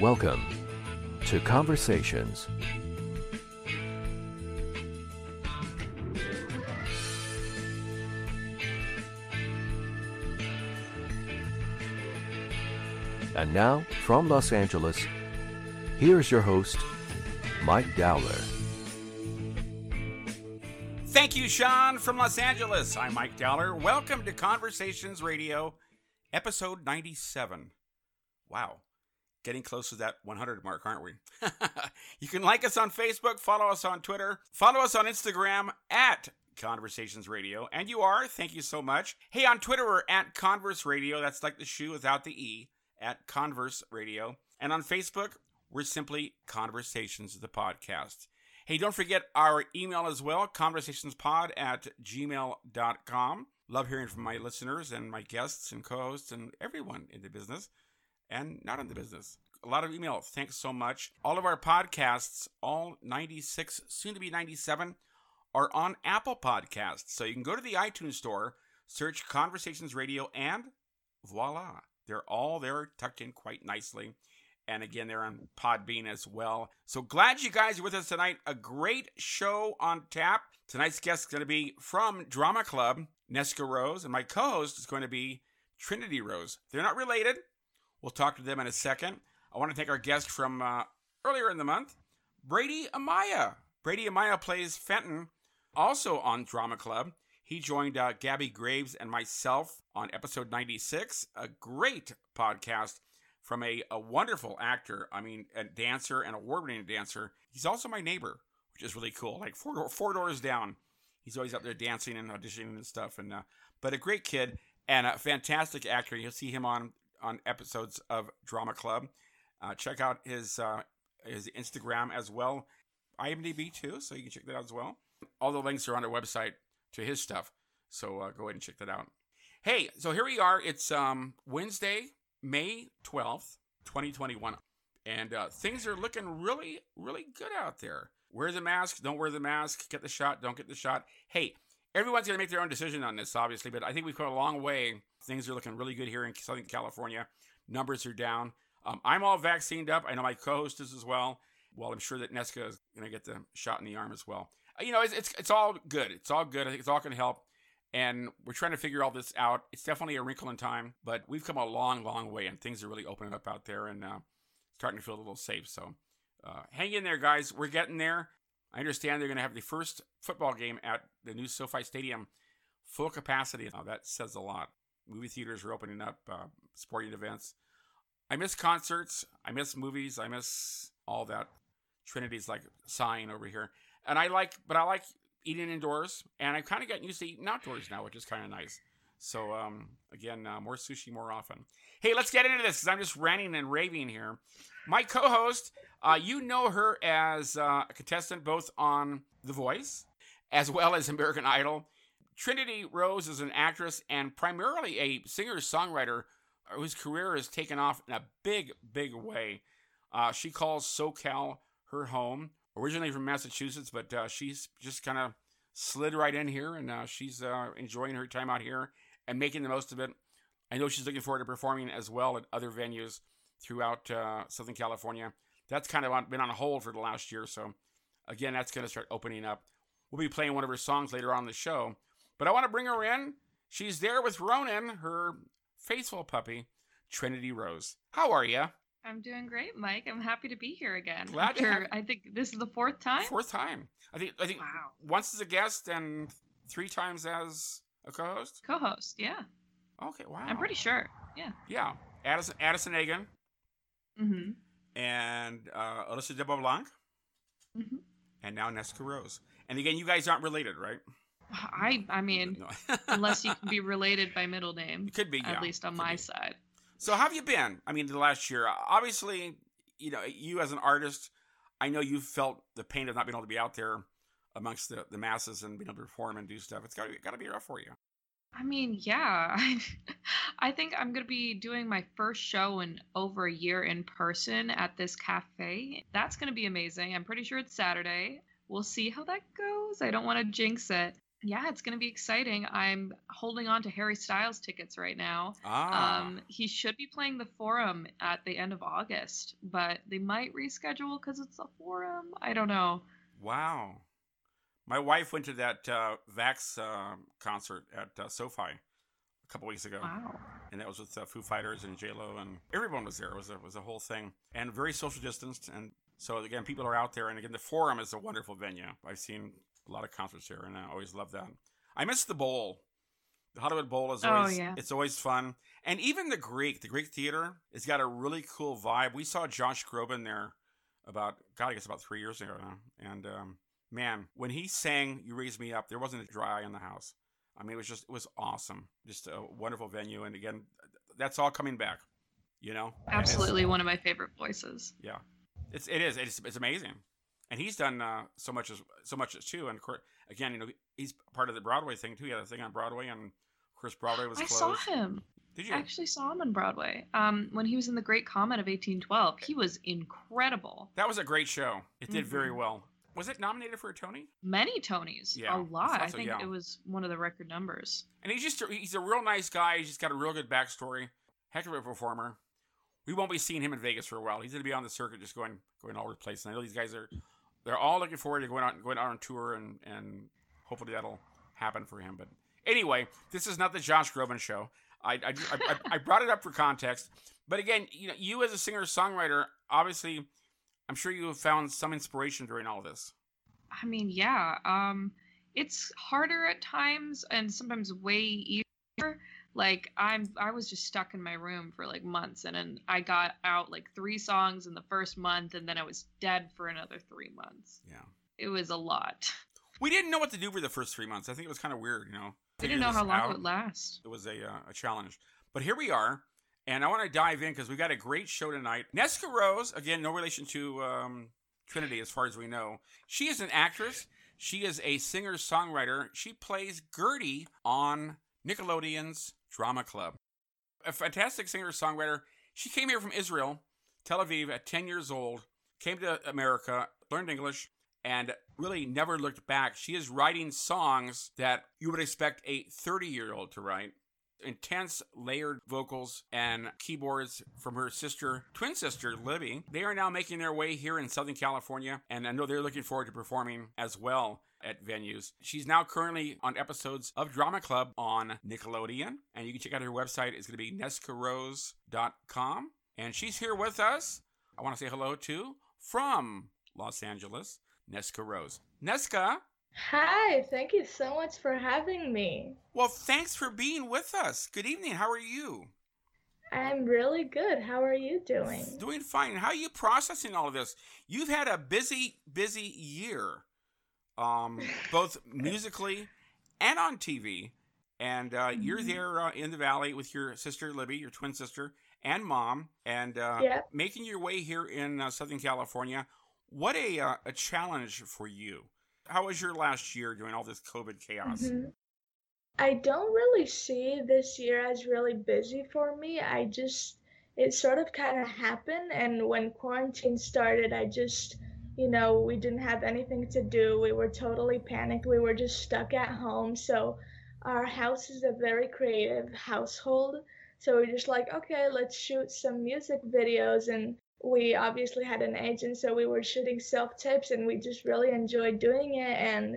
Welcome to Conversations. And now, from Los Angeles, here's your host, Mike Dowler. Thank you, Sean, from Los Angeles. I'm Mike Dowler. Welcome to Conversations Radio, episode 97. Wow, getting close to that 100 mark, aren't we? you can like us on Facebook, follow us on Twitter, follow us on Instagram at Conversations Radio, and you are. Thank you so much. Hey, on Twitter, we're at Converse Radio. That's like the shoe without the E at Converse Radio. And on Facebook, we're simply Conversations, the podcast. Hey, don't forget our email as well, conversationspod at gmail.com. Love hearing from my listeners and my guests and co hosts and everyone in the business and not in the business. A lot of email. Thanks so much. All of our podcasts, all 96, soon to be 97, are on Apple Podcasts. So you can go to the iTunes store, search Conversations Radio, and voila. They're all there tucked in quite nicely. And again, they're on Podbean as well. So glad you guys are with us tonight. A great show on tap. Tonight's guest is going to be from Drama Club, Nesca Rose, and my co host is going to be Trinity Rose. They're not related. We'll talk to them in a second. I want to thank our guest from uh, earlier in the month, Brady Amaya. Brady Amaya plays Fenton, also on Drama Club. He joined uh, Gabby Graves and myself on episode 96, a great podcast from a, a wonderful actor. I mean, a dancer, an award winning dancer. He's also my neighbor, which is really cool. Like four, four doors down. He's always out there dancing and auditioning and stuff. And uh, But a great kid and a fantastic actor. You'll see him on, on episodes of Drama Club. Uh, check out his, uh, his Instagram as well. IMDb too, so you can check that out as well. All the links are on our website to his stuff. So uh, go ahead and check that out. Hey, so here we are. It's um, Wednesday, May 12th, 2021. And uh, things are looking really, really good out there. Wear the mask, don't wear the mask, get the shot, don't get the shot. Hey, everyone's going to make their own decision on this, obviously, but I think we've come a long way. Things are looking really good here in Southern California. Numbers are down. Um, I'm all vaccinated up. I know my co host is as well. Well, I'm sure that Nesca is going to get the shot in the arm as well. Uh, you know, it's, it's, it's all good. It's all good. I think it's all going to help. And we're trying to figure all this out. It's definitely a wrinkle in time, but we've come a long, long way, and things are really opening up out there and uh, starting to feel a little safe. So uh, hang in there, guys. We're getting there. I understand they're going to have the first football game at the new SoFi Stadium full capacity. Now, that says a lot. Movie theaters are opening up, uh, sporting events. I miss concerts. I miss movies. I miss all that. Trinity's like sighing over here. And I like, but I like eating indoors, and I've kind of gotten used to eating outdoors now, which is kind of nice. So, um, again, uh, more sushi more often. Hey, let's get into this because I'm just ranting and raving here. My co host, uh, you know her as uh, a contestant both on The Voice as well as American Idol. Trinity Rose is an actress and primarily a singer songwriter whose career has taken off in a big, big way. Uh, she calls SoCal her home originally from Massachusetts, but uh, she's just kind of slid right in here, and uh, she's uh, enjoying her time out here and making the most of it. I know she's looking forward to performing as well at other venues throughout uh, Southern California. That's kind of on, been on hold for the last year, so again, that's going to start opening up. We'll be playing one of her songs later on the show, but I want to bring her in. She's there with Ronan, her faithful puppy, Trinity Rose. How are you? I'm doing great, Mike. I'm happy to be here again. Glad to After, have- I think this is the fourth time. Fourth time. I think. I think Wow. once as a guest and three times as a co-host. Co-host, yeah. Okay, wow. I'm pretty sure. Yeah. Yeah, Addison, Addison Agen Mm-hmm. and uh, Alyssa de Blanc, Mm-hmm. and now Nesca Rose. And again, you guys aren't related, right? I I mean, No. unless you can be related by middle name, You could be, yeah. at least on my be. side. So how have you been? I mean, the last year, obviously, you know, you as an artist, I know you've felt the pain of not being able to be out there amongst the, the masses and being able to perform and do stuff. It's got to got to be rough for you. I mean, yeah. I think I'm going to be doing my first show in over a year in person at this cafe. That's going to be amazing. I'm pretty sure it's Saturday. We'll see how that goes. I don't want to jinx it. Yeah, it's going to be exciting. I'm holding on to Harry Styles tickets right now. Ah, Um, he should be playing the Forum at the end of August, but they might reschedule because it's a Forum. I don't know. wow. My wife went to that uh, Vax uh, concert at uh, SoFi a couple weeks ago. Wow. and that was with uh, Foo Fighters and J Lo, and everyone was there. It was a, was a whole thing, and very social distanced. And so again, people are out there, and again, the Forum is a wonderful venue. I've seen a lot of concerts there, and I always love that. I miss the Bowl. The Hollywood Bowl is Oh, always yeah. it's always fun, and even the Greek, the Greek Theater, it's got a really cool vibe. We saw Josh Groban there about God, I guess about three years ago now, and um, man, when he sang "You Raise Me Up," there wasn't a dry eye in the house. I mean, it was just it was awesome, just a wonderful venue, and again, that's all coming back. You know, Absolutely one of my favorite voices. yeah, it's it is it's, it's amazing, and he's done uh, so much as so much as too. And again, you know, he's part of the Broadway thing too. He had a thing on Broadway, and of course, Broadway was I closed. saw him. Did you? I actually saw him on Broadway. Um, when he was in The Great Comet of 1812, he was incredible. that was a great show. It did very Mhm. well. Was it nominated for a Tony? Many Tonys. Yeah, a lot. I think it was one of the record numbers. And he's just he's a real nice guy. He's just got a real good backstory. Heck of a performer. We won't be seeing him in Vegas for a while. He's gonna be on the circuit, just going going all over the place. And I know these guys are they're all looking forward to going out going out on tour, and and hopefully that'll happen for him. But anyway, this is not the Josh Groban show. I I, I, I brought it up for context. But again, you know, you as a singer songwriter, obviously, I'm sure you have found some inspiration during all this. I mean, yeah. Um, it's harder at times, and sometimes way easier. Like I'm, I was just stuck in my room for like months, and then I got out like three songs in the first month, and then I was dead for another three months. Yeah. It was a lot. We didn't know what to do for the first three months. I think it was kind of weird, you know. We didn't know how long out. it would last. it was a, uh, a challenge. But here we are, and I want to dive in because we got a great show tonight. Nesca Rose, again, no relation to um, Trinity as far as we know. She is an actress. She is a singer songwriter. She plays Gertie on Nickelodeon's Drama Club. A fantastic singer songwriter. She came here from Israel, Tel Aviv, at 10 years old, came to America, learned English, and really never looked back. She is writing songs that you would expect a 30 year old to write. Intense layered vocals and keyboards from her sister, twin sister, Libby. They are now making their way here in Southern California, and I know they're looking forward to performing as well at venues. She's now currently on episodes of Drama Club on Nickelodeon, and you can check out her website. It's going to be nescarose.com. And she's here with us. I want to say hello to from Los Angeles, Nesca Rose. Nesca, Hi, thank you so much for having me. well, thanks for being with us. Good evening. How are you? I'm really good. How are you doing? Doing fine. How are you processing all of this? You've had a busy, busy year, um, both musically and on TV. And uh, you're Mhm. there uh, in the valley with your sister Libby, your twin sister, and mom, and uh, Yep. making your way here in uh, Southern California. What a uh, a challenge for you. How was your last year during all this COVID chaos? Mhm. I don't really see this year as really busy for me. I just, it sort of kind of happened. And when quarantine started, I just, you know, we didn't have anything to do. We were totally panicked. We were just stuck at home. So our house is a very creative household. So we're just like, okay, let's shoot some music videos. And we obviously had an agent, so we were shooting self tapes and we just really enjoyed doing it. And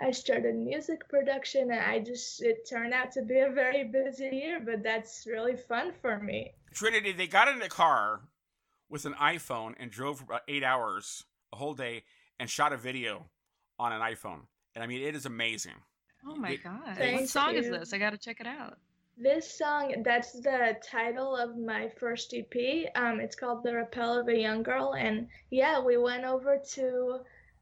I started music production and I just, it turned out to be a very busy year, but that's really fun for me. Trinity, they got in the car with an iPhone and drove for about eight hours, a whole day, and shot a video on an iPhone. And I mean, it is amazing. Oh my It- god! Thank what song is this? I gotta check it out. This song, that's the title of my first EP. Um, it's called The Repel of a Young Girl. And yeah, we went over to,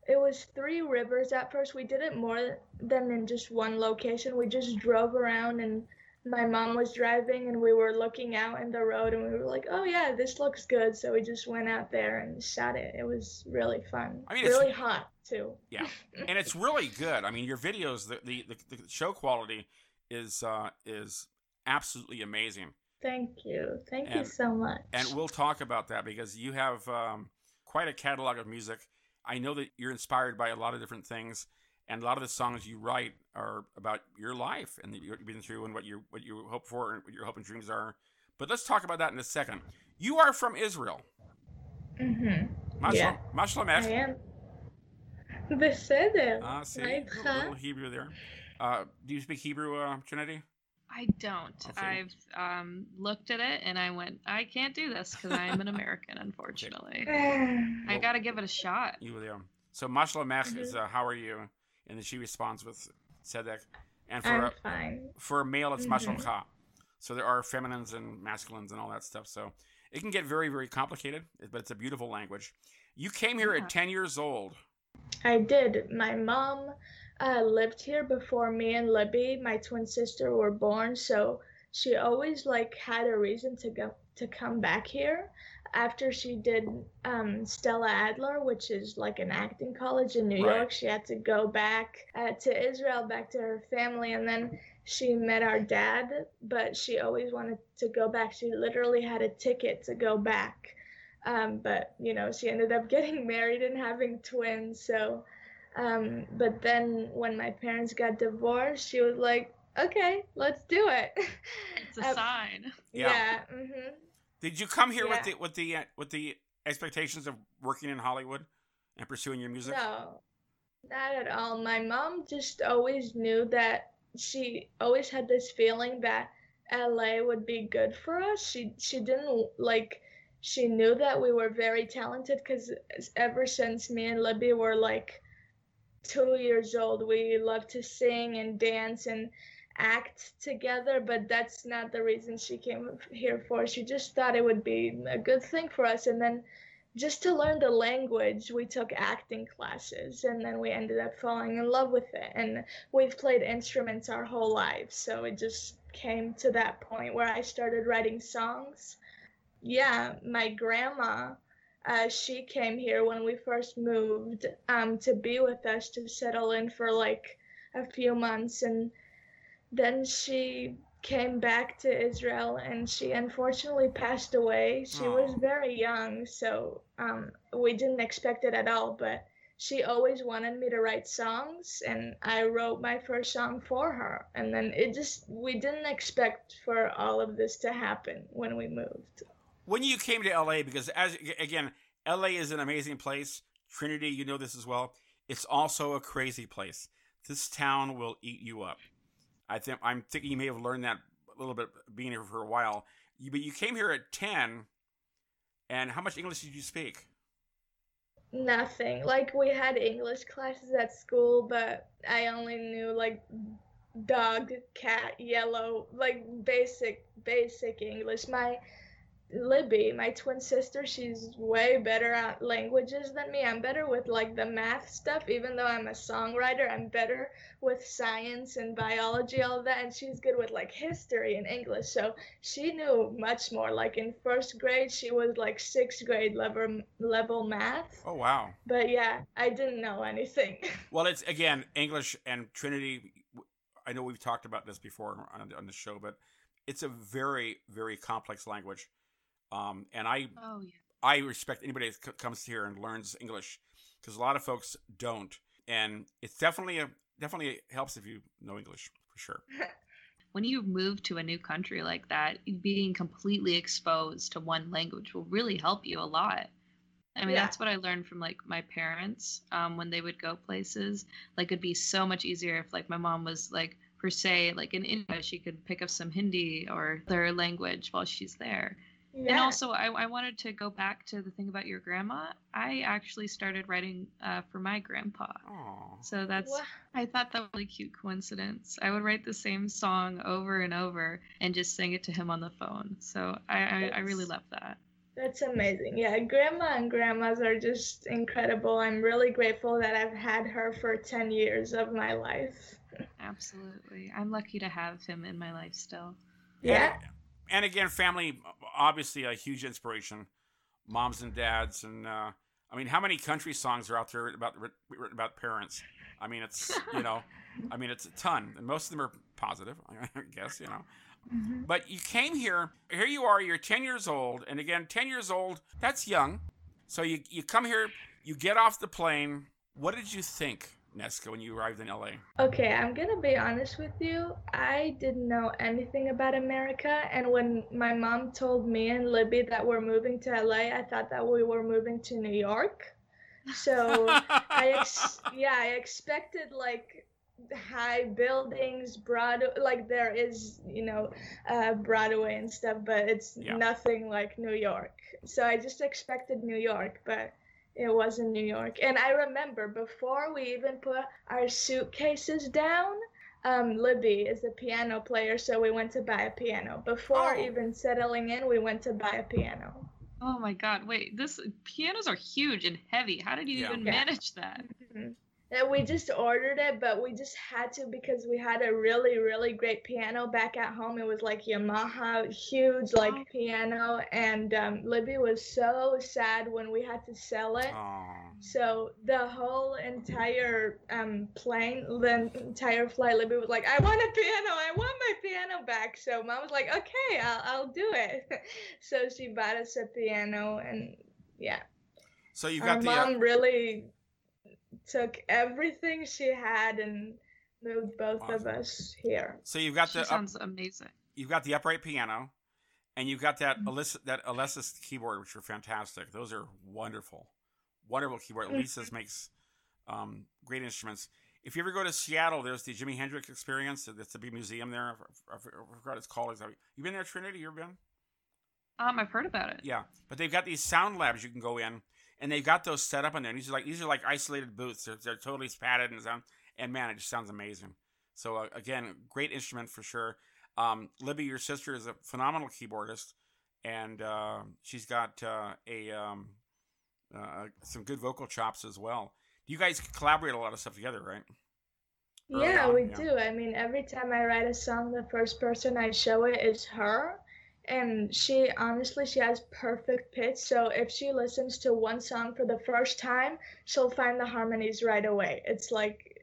it was Three Rivers at first. We did it more than in just one location. We just drove around and my mom was driving and we were looking out in the road and we were like, oh yeah, this looks good. So we just went out there and shot it. It was really fun. I mean, it's- really hot too. Yeah, and it's really good. I mean, your videos, the the, the, the show quality is uh, is absolutely amazing. Thank you. Thank you And- so much. And we'll talk about that because you have um, quite a catalog of music. I know that you're inspired by a lot of different things, and a lot of the songs you write are about your life and what you've been through and what you what you hope for and what your hope and dreams are. But let's talk about that in a second. You are from Israel. Mm-hmm. Mashallah, Yeah. Mashallah I am. בסדר. Ah, see, מה a איתך? little, little Hebrew there. Uh, do you speak Hebrew, uh, Trinity? I don't. Okay. I've um, looked at it and I went, I can't do this because I'm an American, unfortunately. I got to give it a shot. You there. So Mashallah Mech Mm-hmm. is uh, how are you, and then she responds with Tzedek, and for I'm a, fine. for a male it's Mhm. Mashallah So there are feminines and masculines and all that stuff. So it can get very very complicated, but it's a beautiful language. You came here Yeah. at ten years old. I did. My mom uh, lived here before me and Libby, my twin sister, were born, so she always like had a reason to go to come back here. After she did um, Stella Adler, which is like an acting college in New Right. York, she had to go back uh, to Israel, back to her family, and then she met our dad. But she always wanted to go back. She literally had a ticket to go back. Um, but you know, she ended up getting married and having twins. So, um, but then when my parents got divorced, she was like, "Okay, let's do it." It's a Uh, sign. Yeah. yeah. hmm Did you come here with the with the uh, with the expectations of working in Hollywood and pursuing your music? No, not at all. My mom just always knew that she always had this feeling that LA would be good for us. She she didn't like she knew that we were very talented because ever since me and Libby were like two years old, we loved to sing and dance and act together. But that's not the reason she came here for. She just thought it would be a good thing for us, and then just to learn the language, we took acting classes and then we ended up falling in love with it. And we've played instruments our whole lives. So it just came to that point where I started writing songs. Yeah, my grandma, uh, she came here when we first moved um, to be with us to settle in for like a few months. And then she came back to Israel and she unfortunately passed away. She was very young, so um, we didn't expect it at all. But she always wanted me to write songs, and I wrote my first song for her. And then it just, we didn't expect for all of this to happen when we moved. When you came to LA, because as again, LA is an amazing place. Trinity, you know this as well. It's also a crazy place. This town will eat you up. I think I'm thinking you may have learned that a little bit being here for a while. You, but you came here at ten, and how much English did you speak? Nothing. Like we had English classes at school, but I only knew like dog, cat, yellow, like basic basic English. My Libby, my twin sister, she's way better at languages than me. I'm better with like the math stuff, even though I'm a songwriter. I'm better with science and biology, all of that, and she's good with like history and English. So she knew much more. Like in first grade, she was like sixth grade level level math. Oh wow. But yeah, I didn't know anything. Well, it's again English and Trinity. I know we've talked about this before on, on the show, but it's a very, very complex language. Um, and I, Oh, yeah. I respect anybody that c- comes here and learns English because a lot of folks don't, and it's definitely a definitely helps if you know English for sure. When you move to a new country like that, being completely exposed to one language will really help you a lot. I mean, Yeah. that's what I learned from like my parents um, when they would go places. Like, it'd be so much easier if like my mom was like per se like in India, she could pick up some Hindi or their language while she's there. And also, I, I wanted to go back to the thing about your grandma. I actually started writing uh, for my grandpa. Oh, So that's, Wow. I thought that was a really cute coincidence. I would write the same song over and over and just sing it to him on the phone. So I, I, I really That's- love that. That's amazing. Yeah, grandma and grandmas are just incredible. I'm really grateful that I've had her for 10 years of my life. Absolutely. I'm lucky to have him in my life still. Yeah. And, and again, family obviously a huge inspiration. Moms and dads, and uh, I mean, how many country songs are out there about written about parents? I mean, it's you know, I mean, it's a ton, and most of them are positive, I guess you know. But you came here. Here you are. You're 10 years old, and again, 10 years old. That's young. So you you come here. You get off the plane. What did you think Nesca, when you arrived in LA? Okay, I'm gonna be honest with you. I didn't know anything about America, and when my mom told me and Libby that we're moving to LA, I thought that we were moving to New York. So I ex- yeah, I expected like high buildings, broad like there is, you know, uh, Broadway and stuff, but it's Yeah. nothing like New York. So I just expected New York, but it was in New York. And I remember before we even put our suitcases down, um, Libby is a piano player, so we went to buy a piano. Before Oh. even settling in, we went to buy a piano. Oh my god, wait, this pianos are huge and heavy. How did you Yeah. even Yeah. manage that? Mhm. And we just ordered it, but we just had to because we had a really, really great piano back at home. It was like Yamaha, huge like Oh. piano, and um, Libby was so sad when we had to sell it. Aw. So the whole entire um, plane, the entire flight, Libby was like, "I want a piano! I want my piano back!" So mom was like, "Okay, I'll, I'll do it." so she bought us a piano, and yeah, So our got the. uh, mom really took everything she had and moved both of us here. so you've got She the up, sounds amazing. you've got the upright piano, and you've got that Mhm. Alyssa that Alesis keyboard, which are fantastic. Those are wonderful, wonderful keyboard. Mhm. Lisa's makes um, great instruments. If you ever go to Seattle, there's the Jimi Hendrix Experience. That's a big museum there. I, I, I forgot it's called. Have you been there, Trinity? You ever been? Um, I've heard about it. Yeah, but they've got these sound labs you can go in, and they've got those set up in there. And these are like these are like isolated booths. They're, they're totally padded and sound, and man, it just sounds amazing. So uh, again, great instrument for sure. Um, Libby, your sister, is a phenomenal keyboardist, and uh, she's got uh, a um, uh, some good vocal chops as well. You guys collaborate a lot of stuff together, right? Early yeah, on, we yeah. do. I mean, every time I write a song, the first person I show it is her. And she honestly, she has perfect pitch. So if she listens to one song for the first time, she'll find the harmonies right away. It's like,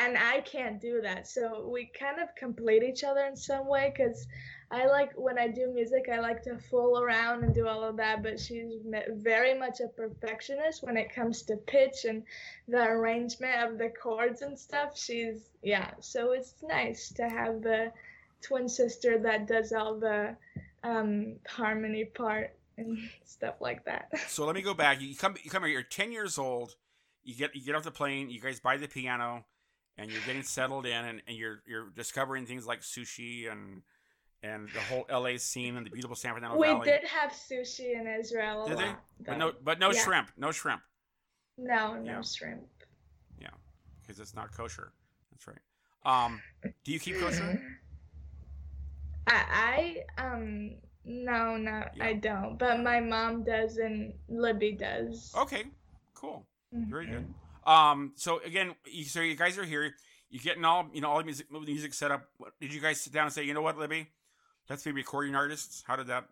and I can't do that. So we kind of complete each other in some way because I like when I do music, I like to fool around and do all of that. But she's very much a perfectionist when it comes to pitch and the arrangement of the chords and stuff. She's yeah, so it's nice to have the twin sister that does all the um, harmony part and stuff like that. So let me go back. You come, you come here. You're ten years old. You get, you get off the plane. You guys buy the piano, and you're getting settled in, and, and you're, you're discovering things like sushi and, and the whole LA scene and the beautiful San Fernando we Valley. did have sushi in Israel. Did they? But no, but no Yeah. shrimp. No shrimp no, no Yeah. shrimp. Yeah, because it's not kosher. That's right. Um, do you keep kosher? I, I um no no Yeah. I don't, but my mom does and Libby does. Okay, cool. Very good. Mhm. Um, so again, you, so you guys are here. You're getting all you know all the music, the music set up. What- Did you guys sit down and say, you know what, Libby, let's be recording artists? How did that?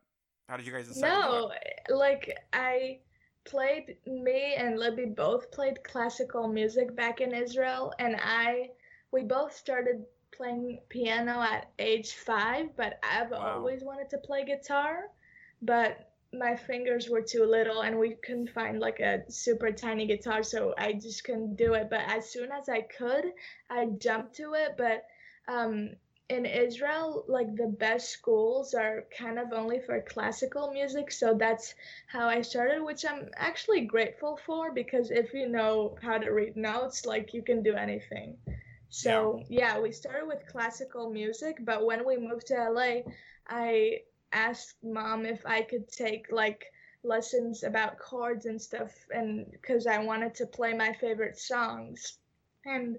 How did you guys decide? No, like I played me and Libby both played classical music back in Israel and I we both started playing piano at age 5, but I've Wow. always wanted to play guitar, but my fingers were too little and we couldn't find like a super tiny guitar so I just couldn't do it, but as soon as I could, I jumped to it, but um in Israel, like the best schools are kind of only for classical music, so that's how I started, which I'm actually grateful for because if you know how to read notes, like you can do anything. So, yeah, we started with classical music, but when we moved to LA, I asked mom if I could take like lessons about chords and stuff and because I wanted to play my favorite songs. And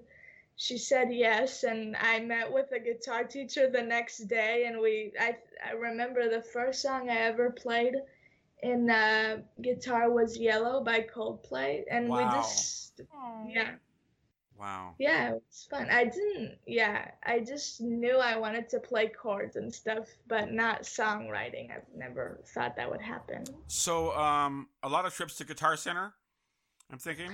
she said yes and i met with a guitar teacher the next day and we i i remember the first song i ever played in uh, guitar was yellow by coldplay and we Wow. just yeah Wow. yeah it was fun i didn't yeah i just knew i wanted to play chords and stuff but not songwriting i've never thought that would happen So, um, a lot of trips to Guitar Center. I'm thinking.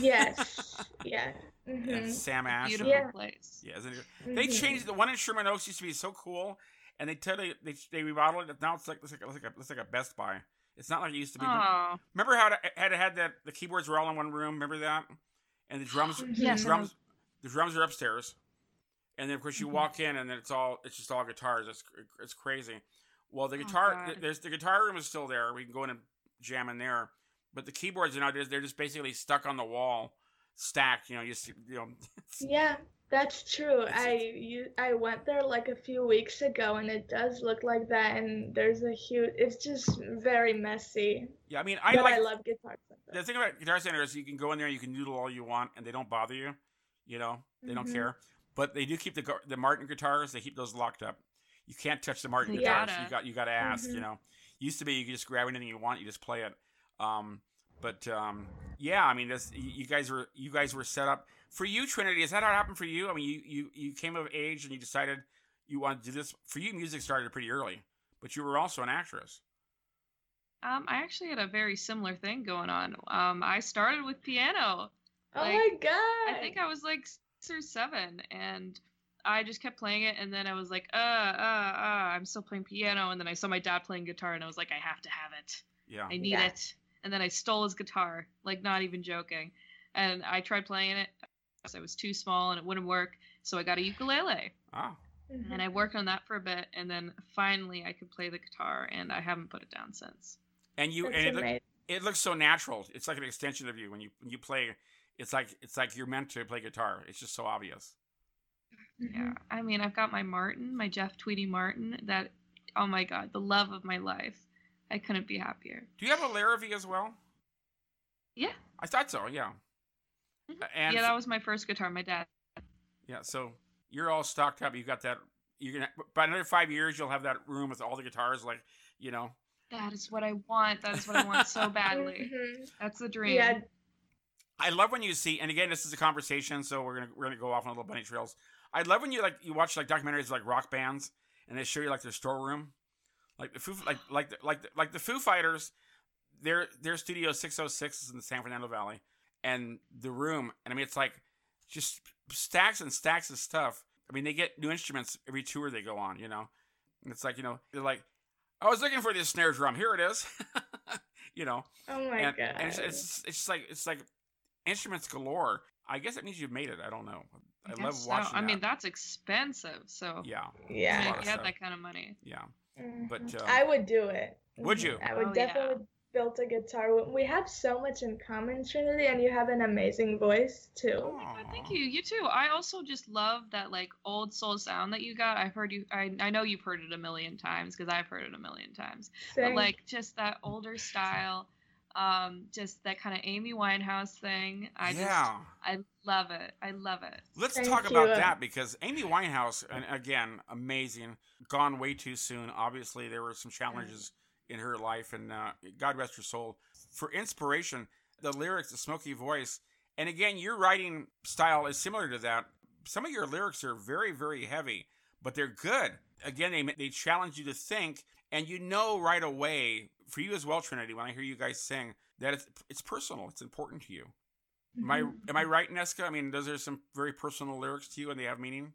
yes yeah And hmm Sam Ash. Beautiful Yeah. place. Yeah, isn't it? They Mhm. changed the one in Sherman Oaks used to be so cool, and they tell you they they remodeled it. Now it's like it's like, it's like a it's like a Best Buy. It's not like it used to be. Oh, Remember how it had it had that the keyboards were all in one room? Remember that? And the drums, the drums, the drums are upstairs, and then of course you Mhm. walk in, and then it's all it's just all guitars. It's it's crazy. Well, the Oh, guitar, God. there's the guitar room is still there. We can go in and jam in there, but the keyboards are now they're just basically stuck on the wall, stacked. You know, you see, you know, Yeah, that's true. I you I went there like a few weeks ago and it does look like that and there's a huge it's just very messy. yeah. I mean, I but like I love guitar the thing about Guitar Center is you can go in there, you can noodle all you want, and they don't bother you. You know, they don't Mhm. care. But they do keep the the Martin guitars. They keep those locked up. You can't touch the Martin You guitars. gotta. You got you got to ask. You Mhm. know, used to be you could just grab anything you want, you just play it. Um, but um, yeah, I mean, this you you guys were you guys were set up for you, Trinity. Is that how it happened for you? I mean, you you you came of age and you decided you wanted to do this. For you, music started pretty early, but you were also an actress. Um, I actually had a very similar thing going on. Um, I started with piano. Oh like, my god. I think I was like six or seven, and I just kept playing it. And then I was like, uh, uh, uh, I'm still playing piano. And then I saw my dad playing guitar, and I was like, I have to have it. Yeah. I need Yeah. it. And then I stole his guitar, like not even joking. And I tried playing it. Because I was too small and it wouldn't work. So I got a ukulele. Oh, Mhm. And I worked on that for a bit. And then finally I could play the guitar, and I haven't put it down since. And you That's and it, look, it looks so natural. It's like an extension of you when you when you play. It's like it's like you're meant to play guitar. It's just so obvious. Mhm. Yeah. I mean, I've got my Martin, my Jeff Tweedy Martin, that, oh my God, the love of my life. I couldn't be happier. Do you have a Larrivee as well? Yeah. I thought so. Yeah. Mhm. And yeah, that was my first guitar. My dad. yeah, so you're all stocked up. You've got that. You're gonna by another five years, you'll have that room with all the guitars. Like you know, That is what I want. That is what I want so badly. Mhm. That's the dream. Yeah, I love when you see. And again, this is a conversation, so we're gonna we're gonna go off on little bunny trails. I love when you like you watch like documentaries like rock bands, and they show you like their storeroom, like the Foo like like the, like the, like the Foo Fighters. Their their studio 606 is in the San Fernando Valley, and the room, and I mean it's like just stacks and stacks of stuff. I mean they get new instruments every tour they go on, you know, and it's like you know they're like, I was looking for this snare drum, here it is, you know, Oh my and, god. and it's, it's it's just like it's like instruments galore. I guess it means you've made it. I don't know. I, guess love so. watching. I mean, that's expensive. So yeah, yeah. if you had that kind of money. yeah. Mhm. But, uh, I would do it. Would you? I would Oh, yeah. Definitely build a guitar. We- We have so much in common, Trinity, and you have an amazing voice too. Oh my god, thank you. You too. I also just love that like old soul sound that you got. I've heard you. I I know you've heard it a million times because I've heard it a million times. But like just that older style, um, just that kind of Amy Winehouse thing. I yeah. just I love it. I love it. Let's Thank talk about that because Amy Winehouse, and again, amazing, gone way too soon. Obviously, there were some challenges in her life, and uh, God rest her soul. For inspiration, the lyrics, the smoky voice, and again, your writing style is similar to that. Some of your lyrics are very, very heavy, but they're good. Again, they they challenge you to think, and you know right away. For you as well, Trinity, when I hear you guys sing, that it's it's personal. It's important to you. Am I Mhm. am I right, Nesca? I mean, those are some very personal lyrics to you, and they have meaning.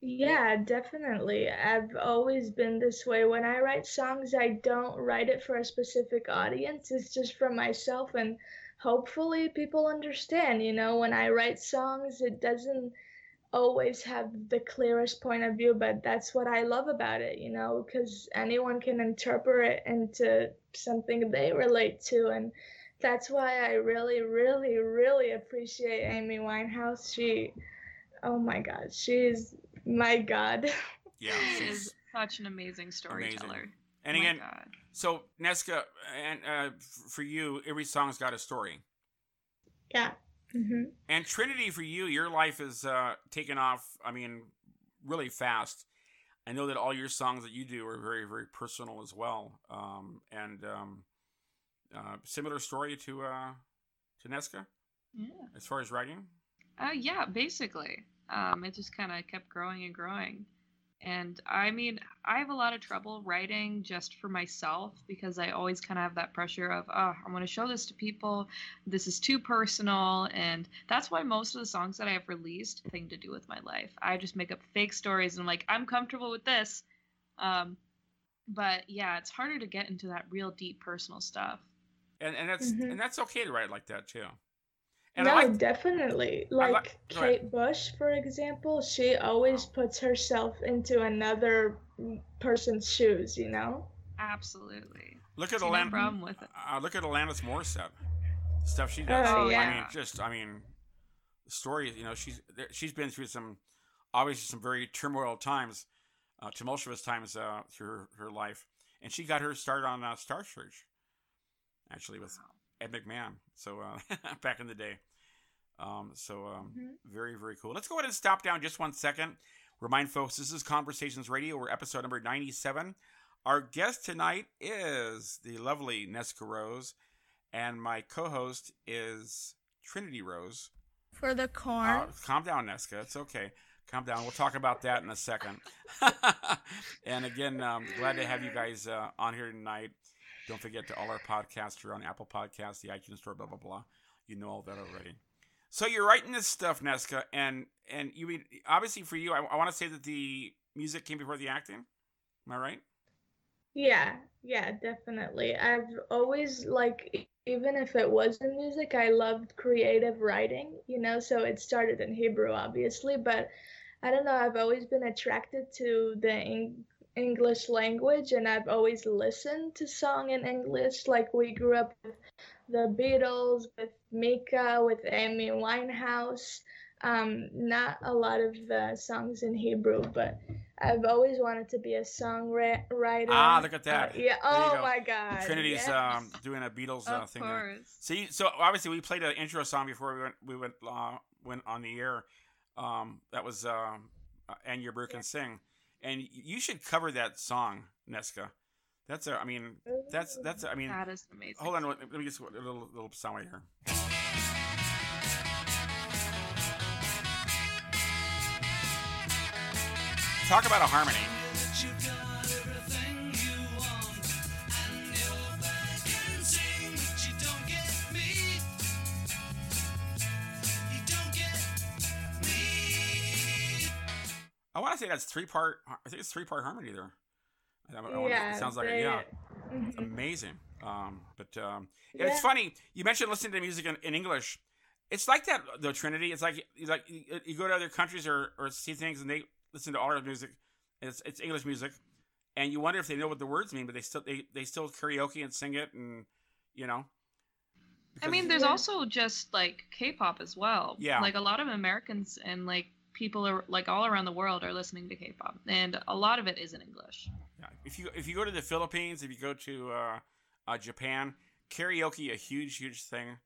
Yeah, definitely. I've always been this way. When I write songs, I don't write it for a specific audience. It's just for myself, and hopefully people understand. You know, when I write songs, it doesn't always have the clearest point of view, but that's what I love about it, you know, because anyone can interpret it into something they relate to. And that's why I really, really, really appreciate Amy Winehouse. She, oh my God, she's my God. Yeah, She is such an amazing storyteller. and Oh my again, God. so Nesca, and uh, for you, every song's got a story. Yeah. hmm And Trinity, for you, your life is uh, taken off. I mean, really fast. I know that all your songs that you do are very, very personal as well. Um, and um, uh, similar story to uh, to Nesca Yeah. as far as writing. Uh, yeah, basically. Um, it just kind of kept growing and growing. And I mean, I have a lot of trouble writing just for myself because I always kind of have that pressure of, oh, I want to show this to people. This is too personal. And that's why most of the songs that I have released thing to do with my life. I just make up fake stories and I'm like, I'm comfortable with this. Um, but yeah, it's harder to get into that real deep personal stuff. and and that's Mhm. and that's okay to write like that too. And no, like, definitely. Like, like Kate Bush, for example, she always puts herself into another person's shoes. You know. Absolutely. Look at Alanis. problem with it. Uh, look at Alanis Morissette. Stuff she does. Oh, yeah. I mean, just I mean, the story. You know, she's she's been through some obviously some very turmoil times, uh, tumultuous times uh, through her, her, life, and she got her start on uh, Star Search, actually with Ed McMahon. So uh, back in the day. Um, so um, mm-hmm. very very cool. Let's go ahead and stop down just one second. Remind folks, this is Conversations Radio. We're episode number ninety-seven. Our guest tonight is the lovely Nesca Rose, and my co-host is Trinity Rose. For the corn. Uh, calm down, Nesca. It's okay. Calm down. We'll talk about that in a second. and again, um, glad to have you guys uh, on here tonight. Don't forget to all our podcasts are on Apple Podcasts, the iTunes Store, blah blah blah. You know all that already. So you're writing this stuff, Nesca, and and you mean obviously for you, I, I want to say that the music came before the acting. Am I right? Yeah, yeah, definitely. I've always like even if it wasn't music, I loved creative writing, you know, so it started in Hebrew obviously, but I don't know, I've always been attracted to the Eng- English language and I've always listened to song in English like we grew up with the Beatles, with Mika, with Amy Winehouse. Um, not a lot of the songs in Hebrew, but I've always wanted to be a songwriter. Ah, look at that. Uh, yeah. Oh my God. Trinity's um, doing a Beatles uh, thing there. See, so obviously we played an intro song before we went we went uh, went on the air. Um, that was um, uh, and your Burke yeah. sing, and you should cover that song, Nesca. That's a. I mean, that's that's. I mean, that is amazing. Hold on, let me just a little little sound right here. Talk about a harmony. I want to say that's three part. I think it's three part harmony there. I, I yeah, it sounds like it. Yeah, it's mm-hmm. amazing. Um, but um, yeah. it's funny you mentioned listening to music in, in, English. It's like that the Trinity. It's like like you, you go to other countries or, or see things and they listen to all our music. It's it's English music, and you wonder if they know what the words mean, but they still they, they still karaoke and sing it, and you know. I mean, there's also just like K-pop as well. Yeah. Like a lot of Americans and like people are like all around the world are listening to K-pop, and a lot of it is in English. Yeah. If you if you go to the Philippines, if you go to uh, uh, Japan, karaoke a huge huge thing.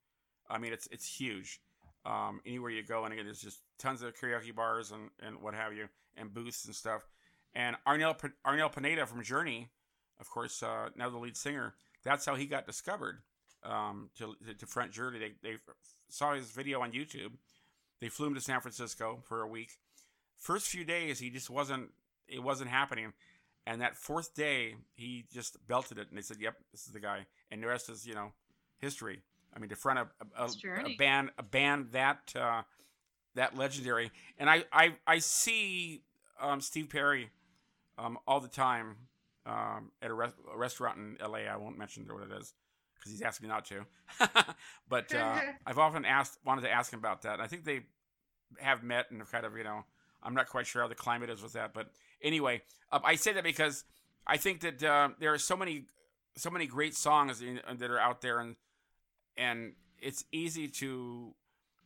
I mean, it's it's huge. Um, anywhere you go, and again, there's just tons of karaoke bars and, and what have you, and booths and stuff. And Arnel Arnel Pineda from Journey, of course, uh, now the lead singer. That's how he got discovered um, to to front Journey. They they saw his video on YouTube. They flew him to San Francisco for a week. First few days, he just wasn't. It wasn't happening. And that fourth day, he just belted it, and they said, "Yep, this is the guy." And the rest is, you know, history. I mean, to front a, a, a band, a band that uh, that legendary, and I I, I see um, Steve Perry um, all the time um, at a, a, restaurant in LA. I won't mention what it is because he's asked me not to. but uh, I've often asked, wanted to ask him about that. And I think they have met and have kind of, you know, I'm not quite sure how the climate is with that. But anyway, uh, I say that because I think that uh, there are so many, so many great songs in, that are out there, and and it's easy to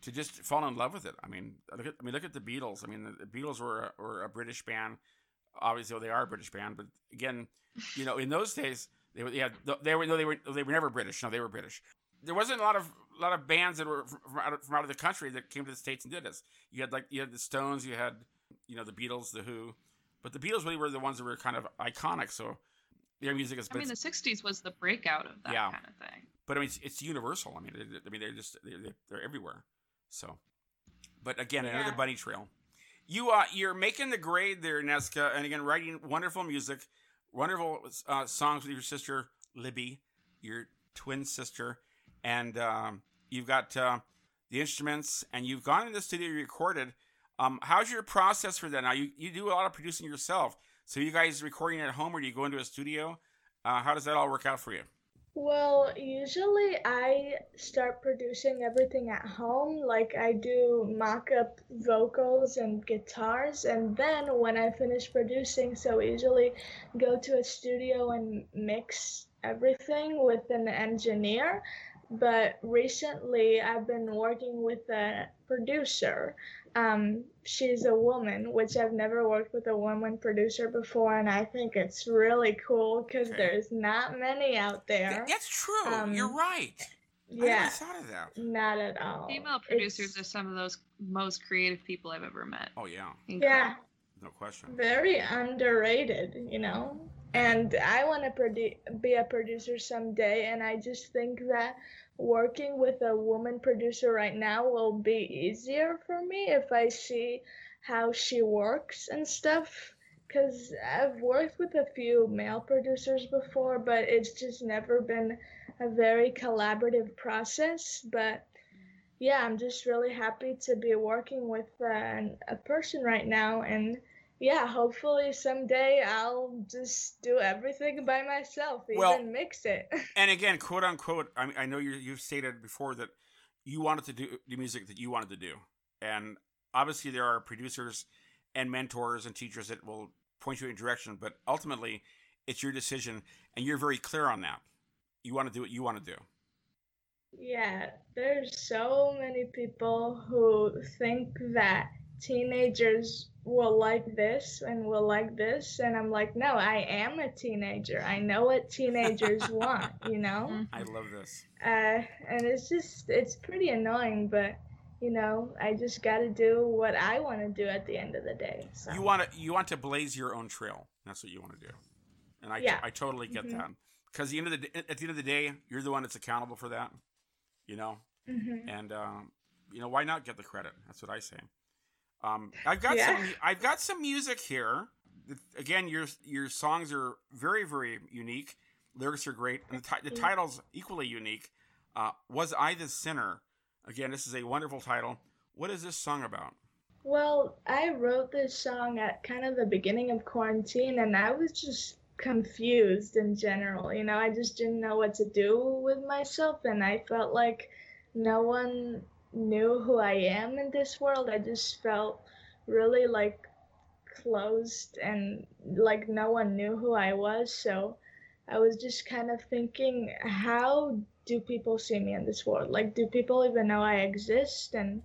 to just fall in love with it. I mean, look at I mean, look at the Beatles. I mean, the, the Beatles were a, were a British band obviously they are a British band, but again, you know, in those days they were yeah they were no they were they were never British. No, they were British. There wasn't a lot of a lot of bands that were from, out of, from out of the country that came to the states and did this. You had like you had the Stones, you had you know the Beatles, the Who, but the Beatles really were the ones that were kind of iconic. So their music is. I mean, the '60s was the breakout of that yeah. kind of thing. But I mean, it's, it's universal. I mean, I mean, they're just they're, they're everywhere. So, but again, yeah. another bunny trail. You uh, you're making the grade there, Nesca, and again writing wonderful music, wonderful uh, songs with your sister Libby, your twin sister, and um, you've got uh, the instruments, and you've gone in the studio, recorded. Um, how's your process for that? Now you you do a lot of producing yourself, so you guys recording at home, or do you go into a studio? Uh, how does that all work out for you? Well, usually I start producing everything at home. Like I do mock up vocals and guitars, and then when I finish producing, so usually go to a studio and mix everything with an engineer. But recently I've been working with a producer um, she's a woman, which I've never worked with a woman producer before, and I think it's really cool because okay. there's not many out there. That's true. Um, You're right. Yeah, I never thought of that. Not at all. Female producers it's, are some of those most creative people I've ever met. Oh yeah. Incredible. Yeah. No question. Very underrated, you know. And I want to produ- be a producer someday, and I just think that working with a woman producer right now will be easier for me if I see how she works and stuff. Because I've worked with a few male producers before, but it's just never been a very collaborative process. But yeah, I'm just really happy to be working with uh, a person right now and yeah, hopefully someday I'll just do everything by myself, even well, mix it. and again, quote unquote, I, mean, I know you you've stated before that you wanted to do the music that you wanted to do, and obviously there are producers and mentors and teachers that will point you in a direction, but ultimately it's your decision, and you're very clear on that. You want to do what you want to do. Yeah, there's so many people who think that teenagers will like this and will like this and i'm like no i am a teenager i know what teenagers want you know mm-hmm. i love this uh, and it's just it's pretty annoying but you know i just got to do what i want to do at the end of the day so. you want to you want to blaze your own trail that's what you want to do and i, yeah. I totally get mm-hmm. that because the end of the at the end of the day you're the one that's accountable for that you know mm-hmm. and um, you know why not get the credit that's what i say um, I've got yeah. some. I've got some music here. Again, your your songs are very very unique. Lyrics are great, and the, t- the title's equally unique. Uh, Was I the sinner? Again, this is a wonderful title. What is this song about? Well, I wrote this song at kind of the beginning of quarantine, and I was just confused in general. You know, I just didn't know what to do with myself, and I felt like no one knew who I am in this world. I just felt really like closed and like no one knew who I was. So I was just kind of thinking, how do people see me in this world? Like, do people even know I exist? And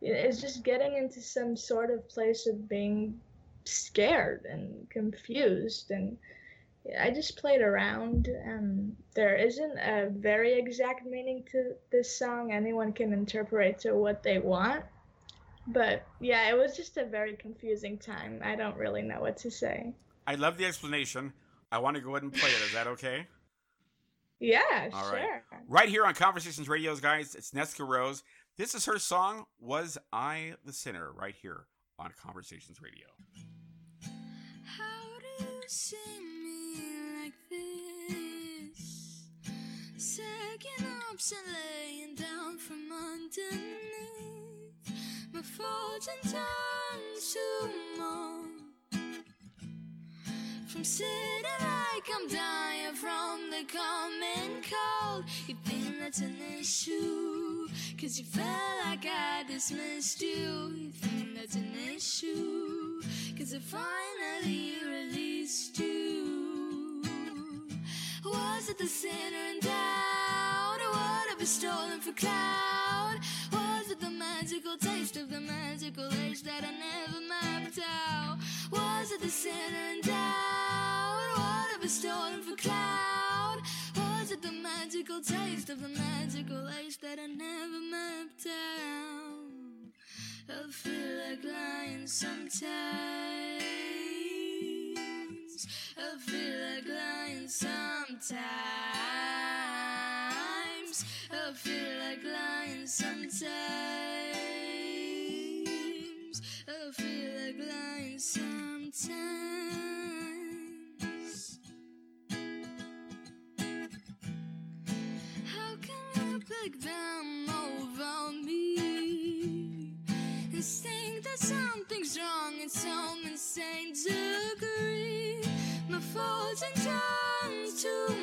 it's just getting into some sort of place of being scared and confused and I just played around. Um, there isn't a very exact meaning to this song. Anyone can interpret to what they want. But yeah, it was just a very confusing time. I don't really know what to say. I love the explanation. I want to go ahead and play it. Is that okay? Yeah, All sure. Right. right here on Conversations Radios, guys, it's Nesca Rose. This is her song, Was I the Sinner, right here on Conversations Radio. How do you sing? And laying down from underneath. My fortune turns to mold. From sitting like I'm dying from the common cold. You think that's an issue? Cause you felt like I dismissed you. You think that's an issue? Cause I finally released you. Was it the sinner and doubt? I was stolen for cloud? Was it the magical taste of the magical age that I never mapped out? Was it the sinner and doubt? What I was stolen for cloud? Was it the magical taste of the magical age that I never mapped out? I feel like lying sometimes. I feel like lying sometimes. Sometimes. I feel like lying sometimes. How can you pick them over me? And think that something's wrong in some insane degree my faults and turns to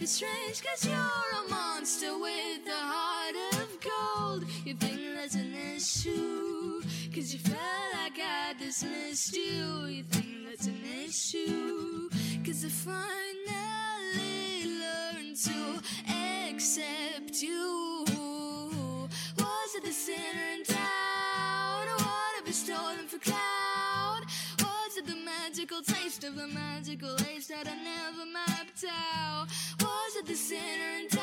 It's strange cause you're a monster with a heart of gold. You think that's an issue, cause you felt like I dismissed you. You think that's an issue, cause I finally learned to accept you. Magical taste of the magical ace that I never mapped out? Was it the sinner in town?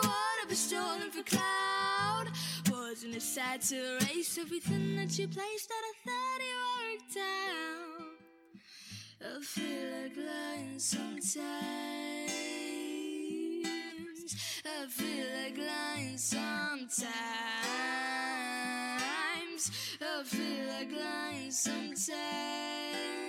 What have you stolen for cloud? Wasn't it sad to erase everything that you placed that I thought you worked out? I feel like lying sometimes. I feel like lying sometimes. I feel like lying sometimes.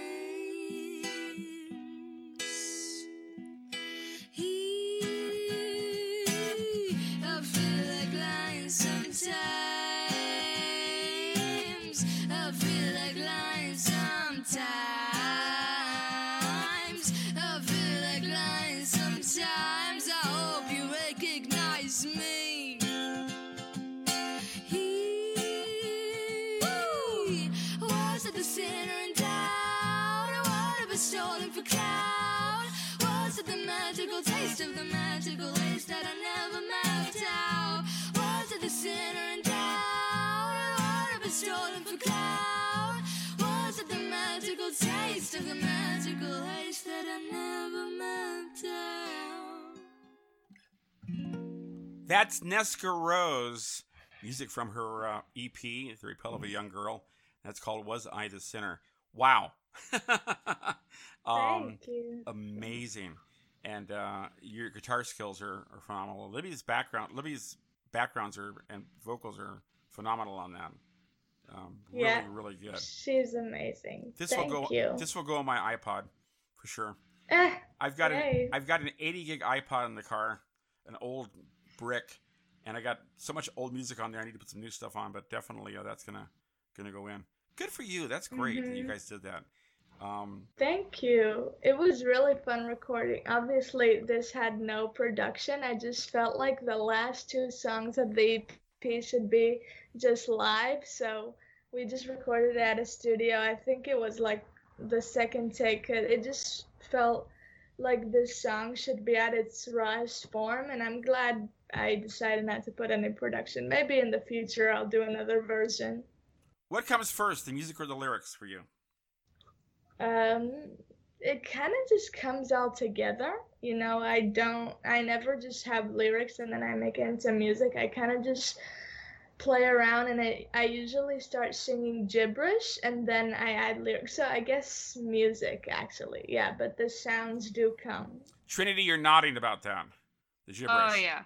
That's Nesca Rose. Music from her uh, EP, The Repel of a Young Girl. That's called Was I the Sinner? Wow. um, Thank you. amazing. And uh, your guitar skills are, are phenomenal. Libby's background, Libby's backgrounds are and vocals are phenomenal on that. Um, really, Yeah. really good. She's amazing. This Thank will go. you. This will go on my iPod for sure. Eh, I've got an I've got an 80 gig iPod in the car, an old brick, and I got so much old music on there. I need to put some new stuff on, but definitely uh, that's gonna gonna go in. Good for you. That's great that you Mhm. guys did that. Um, Thank you. It was really fun recording. Obviously, this had no production. I just felt like the last two songs of the EP should be just live. So we just recorded it at a studio. I think it was like the second take. It just felt like this song should be at its rawest form. And I'm glad I decided not to put any production. Maybe in the future I'll do another version. what comes first, the music or the lyrics for you? Um, it kind of just comes all together. You know, I don't, I never just have lyrics and then I make it into music. I kind of just play around and I, I usually start singing gibberish and then I add lyrics. So I guess music actually, yeah, but the sounds do come. Trinity, you're nodding about that. The gibberish. Oh yeah.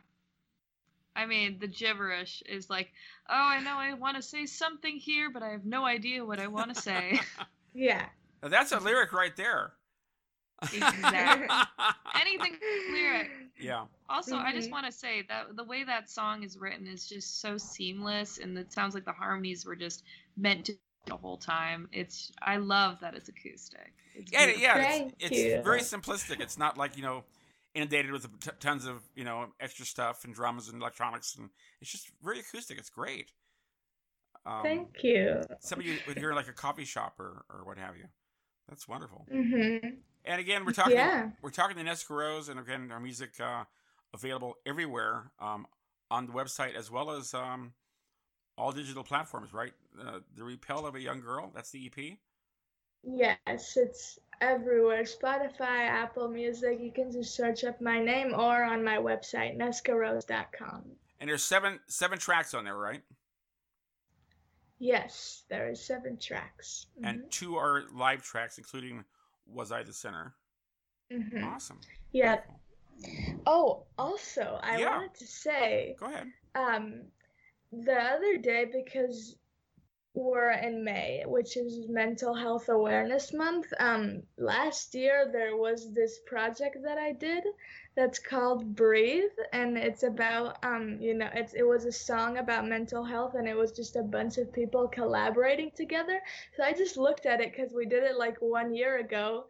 I mean, the gibberish is like, oh, I know I want to say something here, but I have no idea what I want to say. Yeah. Now, that's a lyric right there. Exactly. Anything lyric. yeah. Also, I just Mhm. want to say that the way that song is written is just so seamless, and it sounds like the harmonies were just meant to the whole time. It's I love that it's acoustic. It's Yeah, beautiful. yeah. It's, it's you. very simplistic. It's not like you know inundated with t- tons of you know extra stuff and drums and electronics, and it's just very acoustic. It's great. Um, Thank you. Somebody would you would hear like a coffee shop or, or what have you. That's wonderful. Mhm. And again, we're talking Yeah. we're talking to Nesca Rose, and again, our music uh, available everywhere um, on the website as well as um, all digital platforms. Right, uh, the Repel of a Young Girl. That's the EP. Yes, it's everywhere. Spotify, Apple Music. You can just search up my name or on my website, nescarose.com. And there's seven seven tracks on there, right? Yes, there are seven tracks. And two are live tracks, including "Was I the Sinner." Mhm. Awesome. Yeah. Oh, also, I Yeah. wanted to say, Go ahead. um, the other day because we're in May, which is Mental Health Awareness Month. Um, last year there was this project that I did that's called Breathe, and it's about um, you know, it's it was a song about mental health, and it was just a bunch of people collaborating together. So I just looked at it because we did it like one year ago,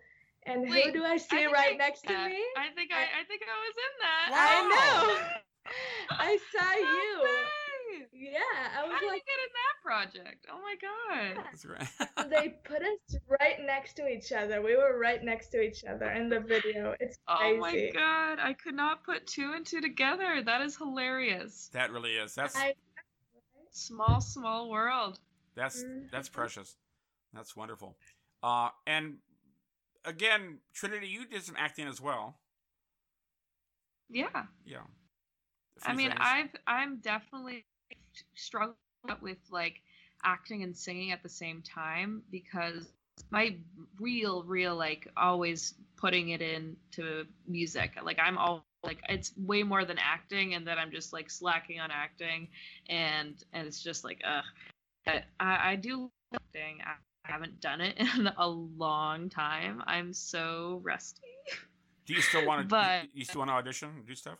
And who do I see think right I- next to uh, me? I think I, I think I was in that. I know. I saw you. Way. Yeah, I was How was did like, you get in that project? Oh my god. That's right. they put us right next to each other. We were right next to each other in the video. It's Oh my god. I could not put two and two together. That is hilarious. that really is. That's I, Small, small world. that's Mhm. that's precious. That's wonderful. Uh, and again, Trinity, you did some acting as well. Yeah. Yeah. I mean, things. I've I'm definitely struggling with like acting and singing at the same time because my real, real like always putting it into music. Like I'm all like it's way more than acting, and then I'm just like slacking on acting, and and it's just like ugh. But I, I do acting. I haven't done it in a long time. I'm so rusty. Do you still want to? but- you still want to audition, do stuff?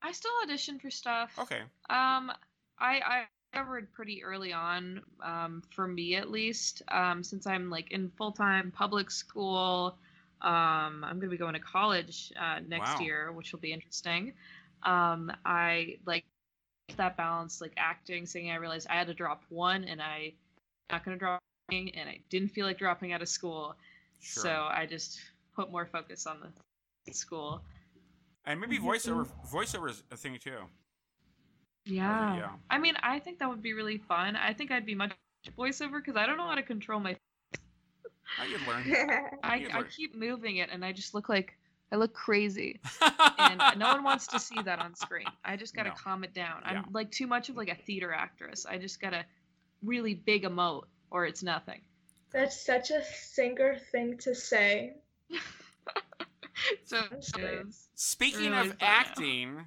I still audition for stuff. Okay. Um, I I discovered pretty early on, um, for me at least, um, since I'm like in full time public school. Um, I'm gonna be going to college uh, next Wow. year, which will be interesting. Um, I like that balance, like acting, singing. I realized I had to drop one, and I not gonna drop, singing, and I didn't feel like dropping out of school, Sure. so I just put more focus on the school. and maybe Mhm. voiceover. Voiceover is a thing too. Yeah. yeah. I mean, I think that would be really fun. I think I'd be much voiceover because I don't know how to control my. I could learn. I, You'd I keep moving it, and I just look like I look crazy, and no one wants to see that on screen. I just gotta No. calm it down. Yeah. I'm like too much of like a theater actress. I just gotta really big emote, or it's nothing. that's such a singer thing to say. So That's it great. is. Speaking Really of acting. now.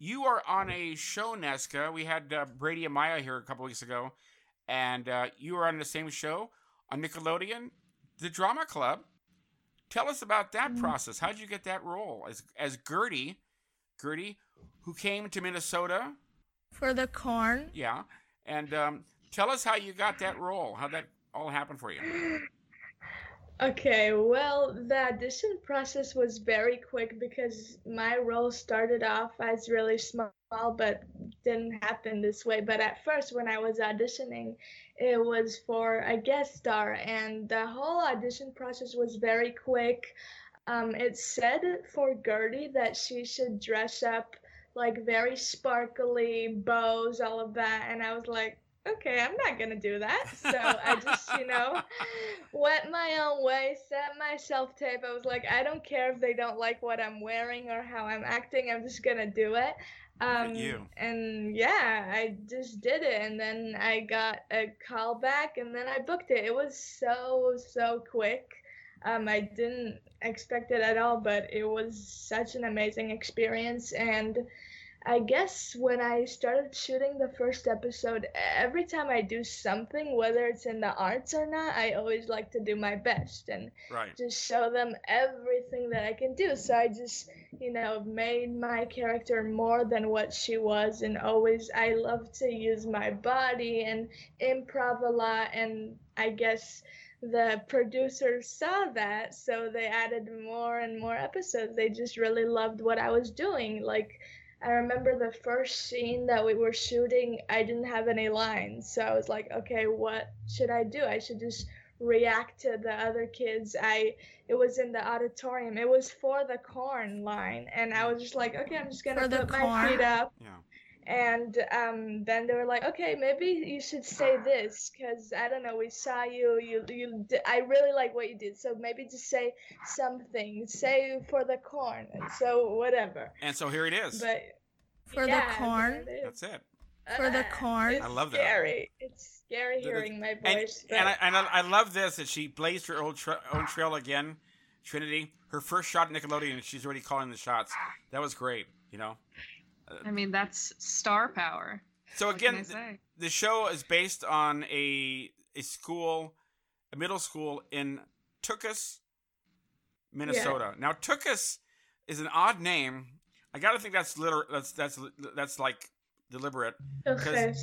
You are on a show, Nesca. We had uh, Brady Maya here a couple weeks ago, and uh, you were on the same show on Nickelodeon, The Drama Club. Tell us about that Mm. process. How did you get that role as as Gertie, Gertie, who came to Minnesota? For the corn, Yeah, and um, tell us how you got that role. How that all happened for you. Okay, well, the audition process was very quick because my role started off as really small, but didn't happen this way. But at first, when I was auditioning, it was for a guest star, and the whole audition process was very quick. Um, it said for Gertie that she should dress up like very sparkly bows, all of that, and I was like, okay, I'm not gonna do that. So I just, you know, went my own way, set my self tape. I was like, I don't care if they don't like what I'm wearing or how I'm acting. I'm just gonna do it. Um, you. and yeah, I just did it, and then I got a call back, and then I booked it. It was so so quick. Um, I didn't expect it at all, but it was such an amazing experience, and I guess when I started shooting the first episode, every time I do something, whether it's in the arts or not, I always like to do my best and Right. just show them everything that I can do. So I just, you know, made my character more than what she was, and always I love to use my body and improv a lot. And I guess the producers saw that, so they added more and more episodes. They just really loved what I was doing. Like, I remember the first scene that we were shooting, I didn't have any lines. So I was like, okay, what should I do? I should just react to the other kids. I it was in the auditorium. It was for the corn line and I mm. was just like, okay, I'm just going to For the put my feet up Yeah. And um, then they were like, okay, maybe you should say this because I don't know. We saw you. You you. d- I really like what you did. So maybe just say something. Say for the corn. So whatever. And so here it is. But For the corn? there. That's it. For the Ah, corn? It's I love that. Scary. It's scary The- the- hearing my And, voice. and, I, and I, I love this that she blazed her own, tra- own trail again. Trinity, her first shot at Nickelodeon, she's already calling the shots. That was great, you know. I mean, that's star power. So again, I say? the show is based on a a school, a middle school in Tookus, Minnesota. Now Tookus is an odd name. I got to think that's liter- that's that's that's like deliberate. Okay.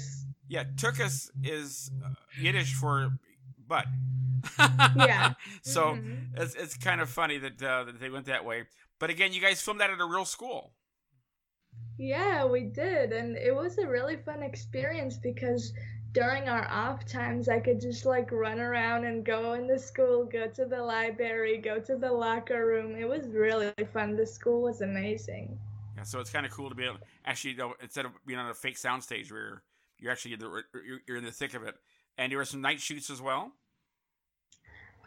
Yeah, Tookus is uh, Yiddish for butt. Yeah. so Mhm. it's it's kind of funny that uh, that they went that way. But again, you guys filmed that at a real school. Yeah, we did, and it was a really fun experience because during our off times, I could just like run around and go in the school, go to the library, go to the locker room. It was really fun. The school was amazing. Yeah, so it's kind of cool to be able actually you know, instead of being on a fake soundstage where you're, you're actually in the you're, you're in the thick of it. And there were some night shoots as well.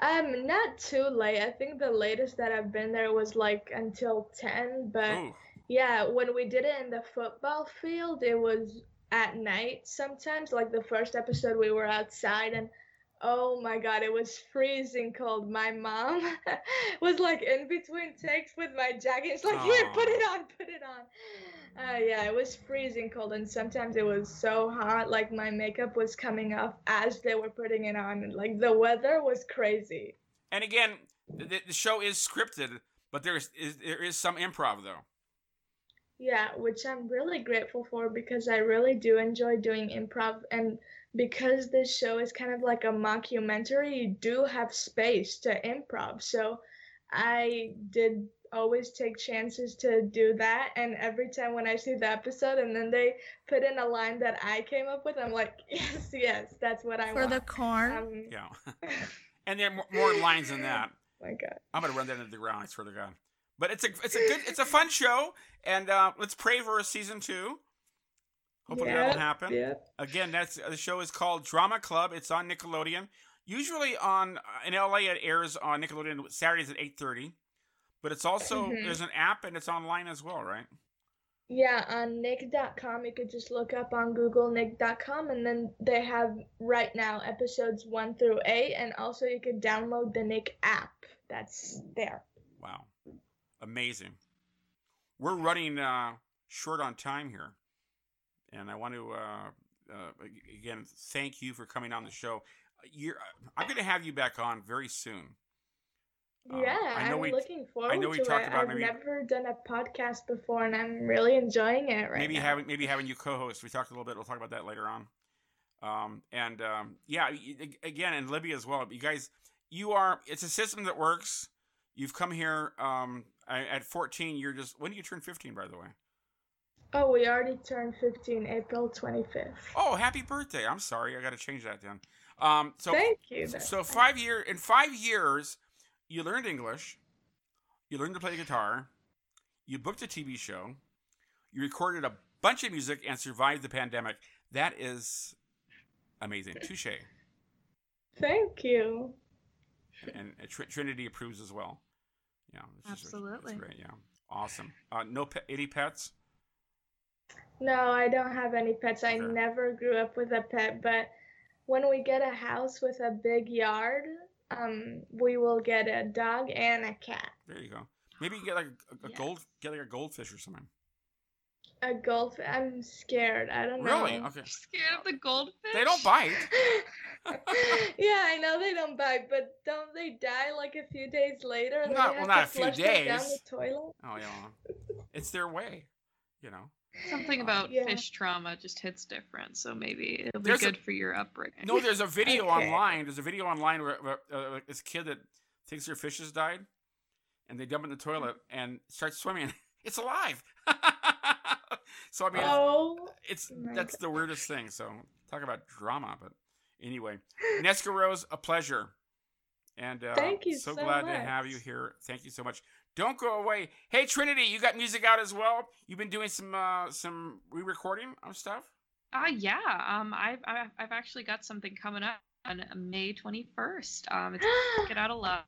Um, not too late. I think the latest that I've been there was like until 10, but Ooh, yeah, when we did it in the football field, it was at night sometimes. Like the first episode, we were outside and oh my god, it was freezing cold. My mom was like in between takes with my jacket. It's like, here, put it on, put it on. Uh, yeah, it was freezing cold, and sometimes it was so hot, like my makeup was coming off as they were putting it on, and like the weather was crazy. and again, the, the show is scripted, but there's is, there is some improv though. Yeah, which I'm really grateful for because I really do enjoy doing improv. And because this show is kind of like a mockumentary, you do have space to improv. So I did always take chances to do that. And every time when I see the episode and then they put in a line that I came up with, I'm like, yes, yes, that's what I For want. the corn. Um, Yeah, and there are more, more lines than that. my God. I'm gonna run that into the ground. I swear to God. But it's a it's a good it's a fun show, and uh, let's pray for a season two. Hopefully that'll happen. Yep. Again, that's the show is called Drama Club. It's on Nickelodeon. Usually on uh, in LA it airs on Nickelodeon Saturdays at eight thirty. But it's also Mhm. there's an app and it's online as well, right? Yeah, on nick.com, you could just look up on Google nick.com, and then they have right now episodes one through eight, and also you could download the Nick app. That's there. Wow, amazing. We're running uh, short on time here, and I want to uh, uh, again thank you for coming on the show. You're, I'm going to have you back on very soon. Um, yeah, I we- looking forward know we to talked it. about I've maybe- never done a podcast before, and I'm really enjoying it right maybe now. having maybe having you co-host. We talked a little bit. We'll talk about that later on. Um, and um, yeah, again, in Libya as well. You guys, you are. It's a system that works. You've come here um, I- at 14. You're just. When do you turn 15, by the way? Oh, we already turned 15, April 25th. Oh, happy birthday! I'm sorry, I got to change that then. Um, so Thank you. so, so five year in five years, you learned English, you learned to play guitar, you booked a TV show, you recorded a bunch of music and survived the pandemic. That is amazing. Touche. Thank you. And Tr- Trinity approves as well. Yeah, it's just- Absolutely. it's great. Yeah, awesome. Uh, no pe- any pets. No, I don't have any pets. I Okay. never grew up with a pet, but when we get a house with a big yard, um, we will get a dog and a cat. There you go. Maybe you get like a, a Yes. gold, get like a goldfish or something. A goldfish. I'm scared. I don't know. Really? Okay. You're scared of the goldfish? They don't bite. yeah, I know they don't bite, but don't they die like a few days later? and Not- well, not to a few flush them down days. the toilet? Oh yeah, it's their way. You know. Something about Yeah. fish trauma just hits different, so maybe it'll be There's a- good for your upbringing. No, there's a video Okay. online. There's a video online where, where uh, this kid that thinks their fish has died, and they dump it in the toilet and starts swimming. It's alive. So I mean, it's- Oh, it's my that's the weirdest thing. So talk about drama, but anyway, Nesca Rose, a pleasure, and uh, Thank you so so glad to have you here. Thank you so much. Don't go away. Hey Trinity, you got music out as well. You've been doing some uh, some re-recording of stuff. Uh, yeah. Um, I've, I've I've actually got something coming up on May 21st. Um, it's Get Out of Love.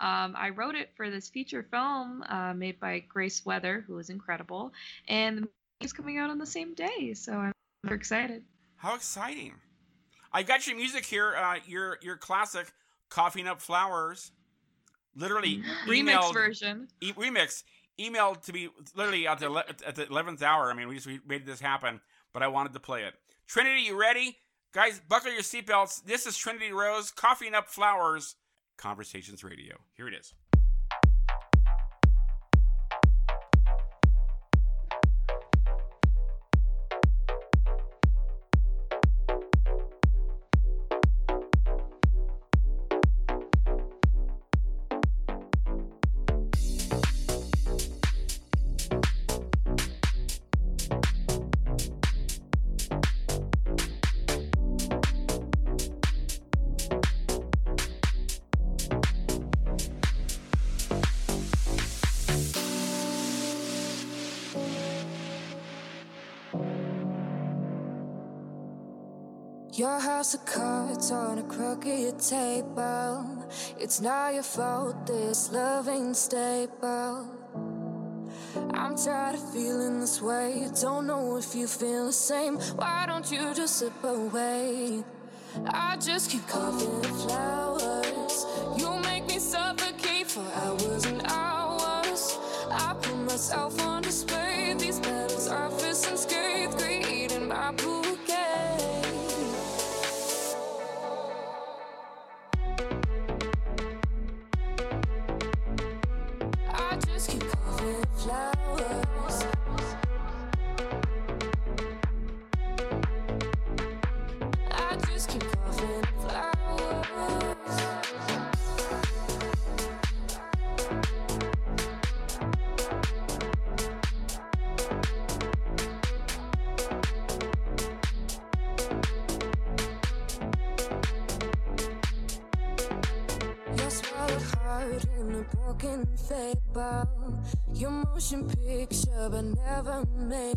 Um, I wrote it for this feature film uh, made by Grace Weather, who is incredible, and the movie is coming out on the same day, so I'm super excited. How exciting! I got your music here. Uh, your your classic, "Coughing Up Flowers," literally Remix emailed- version. e- remix emailed to be literally at the at the eleventh hour. I mean, we just we made this happen, but I wanted to play it. Trinity, you ready? Guys, buckle your seatbelts. This is Trinity Rose, "Coughing Up Flowers," Conversations Radio. Here it is. Your house of cards on a crooked table. It's not your fault, this love ain't stable. I'm tired of feeling this way. Don't know if you feel the same. Why don't you just slip away? I just keep coughing flowers.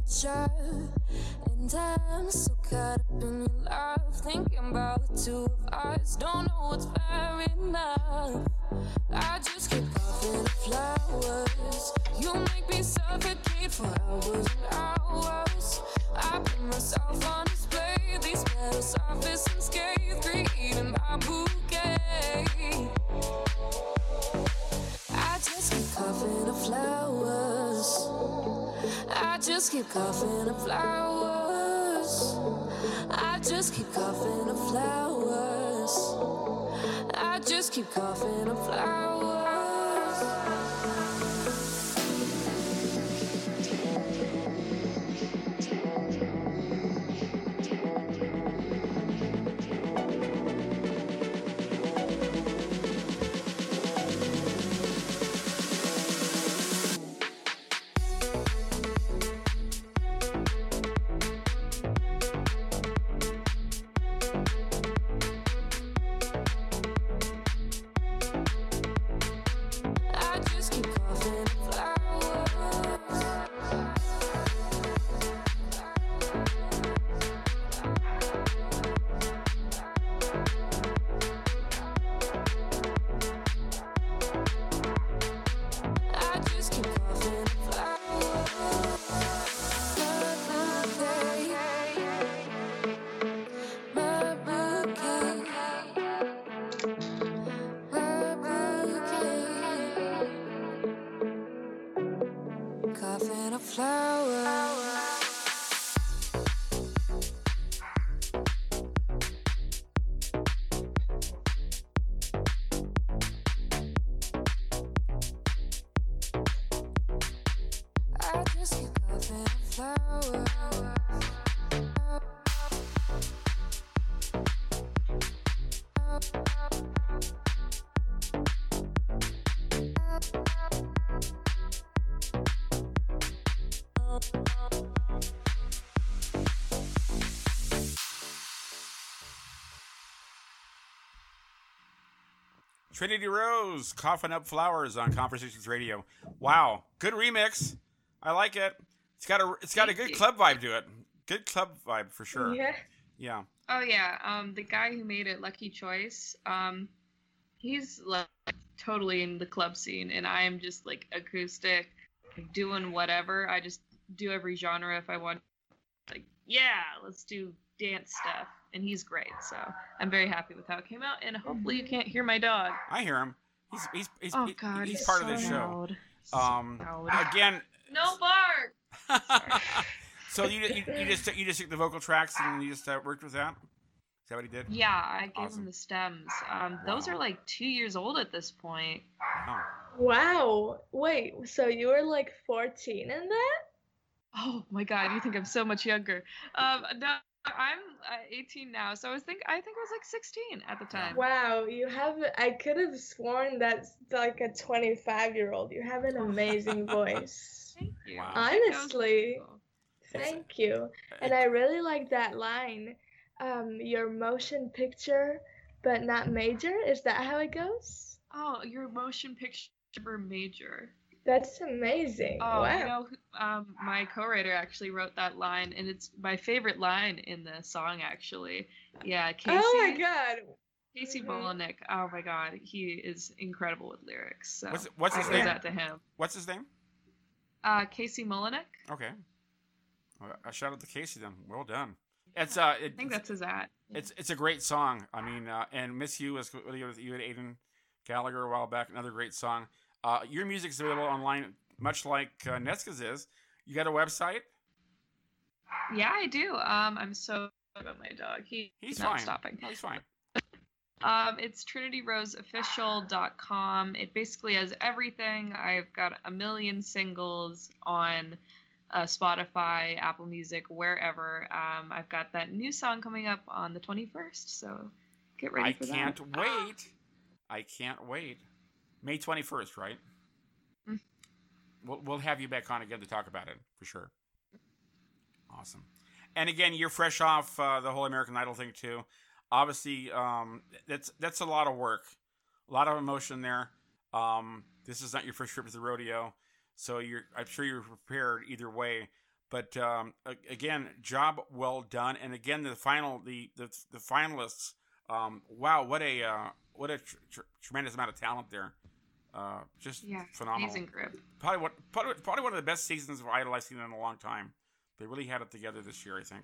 Nature. And I'm so caught up in your love, thinking about the two of us. Don't know what's fair enough. I just keep coughing the flowers. You make me suffocate for hours and hours. I put myself on display. These petals are and scathed, creating my bouquet. Just keep coughing the flowers. I just keep coughing the flowers. I just keep coughing the flowers. Trinity Rose, coughing up flowers on Conversations Radio. Wow, good remix. I like it. It's got a it's got a good you. club vibe to it. Good club vibe for sure. Yeah. Yeah. Oh yeah, um, the guy who made it, Lucky Choice, um, he's like totally in the club scene, and I am just like acoustic, doing whatever. I just do every genre if I want. Like, yeah, let's do dance stuff, and he's great. So I'm very happy with how it came out, and hopefully you can't hear my dog. I hear him. He's he's he's, Oh he- God, he's he's part so of the show. loud. So Um, loud. again. no bark. so you, you you just you just took the vocal tracks and you just uh, worked with that. Is that what he did? Yeah, I gave Awesome. him the stems. Um, those are like two years old at this point. Wow. Wow. Wait, so you were like 14 in that? Oh my god, you think I'm so much younger. Um, no, I'm uh, 18 now, so I was think I think I was like 16 at the time. Wow, you have I could have sworn that's like a 25 year old. You have an amazing voice. Thank you. Wow. I think that was Honestly. cool. Thank you. And I really like that line. Um, your motion picture, but not major. Is that how it goes? Oh, your motion picture major. That's amazing. Oh, wow. you know, um, my co-writer actually wrote that line, and it's my favorite line in the song. Actually, yeah, Casey. oh my god. Casey Mhm. Bolanek. Oh my God, he is incredible with lyrics. So What's- what's I his owe name? that to him. What's his name? Uh, Casey Molinek. Okay. Well, a shout out to Casey then. Well done. It's uh, it, I think that's his at. it's it's a great song. I mean, uh, and Miss You was with you with you and Aidan Gallagher a while back. Another great song. Uh, your music's available online, much like uh, Nesca's is. You got a website? Yeah, I do. Um, I'm so about my dog. He, He's not fine. stopping. No, he's fine. Um, it's trinityroseofficial.com. It basically has everything. I've got a million singles on uh, Spotify, Apple Music, wherever. Um, I've got that new song coming up on the 21st, so get ready I for that. I can't wait. I can't wait. May twenty first, right? Mm. We'll we'll have you back on again to talk about it for sure. Awesome. And again, you're fresh off uh, the whole American Idol thing too. Obviously, um, that's that's a lot of work, a lot of emotion there. Um, this is not your first trip to the rodeo, so you're I'm sure you're prepared either way. But um, again, job well done. And again, the final the the, the finalists. Um, wow, what a uh, what a tr- tr- tremendous amount of talent there. Uh, just Yeah, phenomenal. amazing grip. Probably what probably, probably one of the best seasons of Idol I've seen in a long time. They really had it together this year, I think.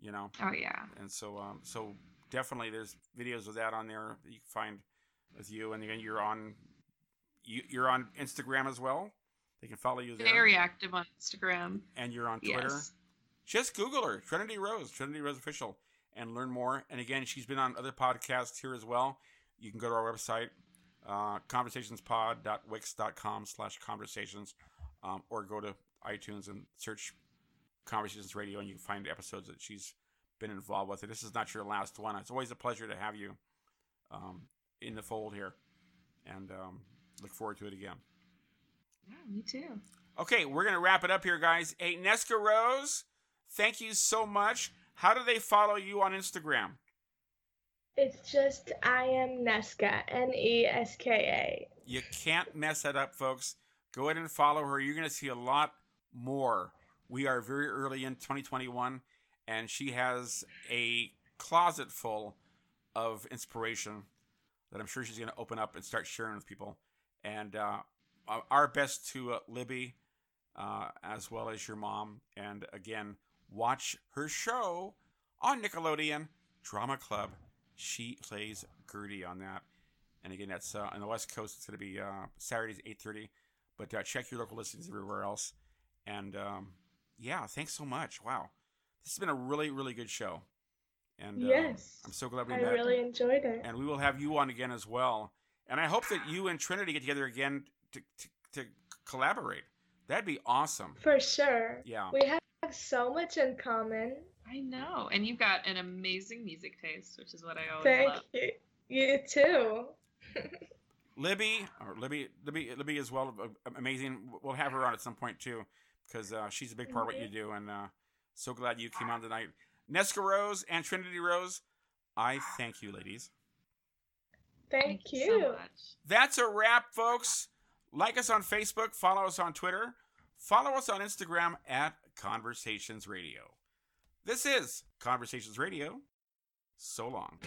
You know, Oh yeah. and so um, so definitely there's videos of that on there that you can find with you. And again, you're on you, you're on Instagram as well. They can follow you there, Very active on Instagram. and you're on Twitter. Yes. Just Google her, Trinity Rose, Trinity Rose Official, and learn more. And again, she's been on other podcasts here as well. You can go to our website, uh, conversationspod.wix.com slash conversations, um, or go to iTunes and search Conversations Radio, and you can find episodes that she's been involved with. And this is not your last one. It's always a pleasure to have you um, in the fold here, and um, look forward to it again. Yeah, me too. Okay, we're going to wrap it up here, guys. Hey, Nesca Rose, thank you so much. How do they follow you on Instagram? It's just I am Neska, N E S K A. You can't mess that up, folks. Go ahead and follow her. You're going to see a lot more. We are very early in 2021, and she has a closet full of inspiration that I'm sure she's going to open up and start sharing with people. And uh, our best to uh, Libby, uh, as well as your mom. And again, watch her show on Nickelodeon Drama Club. She plays Gertie on that. And again, that's uh, on the West Coast. It's going to be uh, Saturdays eight thirty. But uh, check your local listings everywhere else. And um, yeah, thanks so much. Wow, this has been a really really good show. And uh, Yes. I'm so glad we I met. really enjoyed it. And we will have you on again as well. And I hope that you and Trinity get together again to to, to collaborate. That'd be awesome. For sure. Yeah. We have so much in common. I know. And you've got an amazing music taste, which is what I always Thank love. you. You too. Libby or Libby Libby Libby as well uh, amazing we'll have her on at some point too because uh, she's a big part of what you do and uh, so glad you came on tonight Nesca Rose and Trinity Rose I thank you ladies Thank, you. you. so much. that's a wrap folks like us on Facebook follow us on Twitter follow us on Instagram at Conversations Radio this is Conversations Radio. So long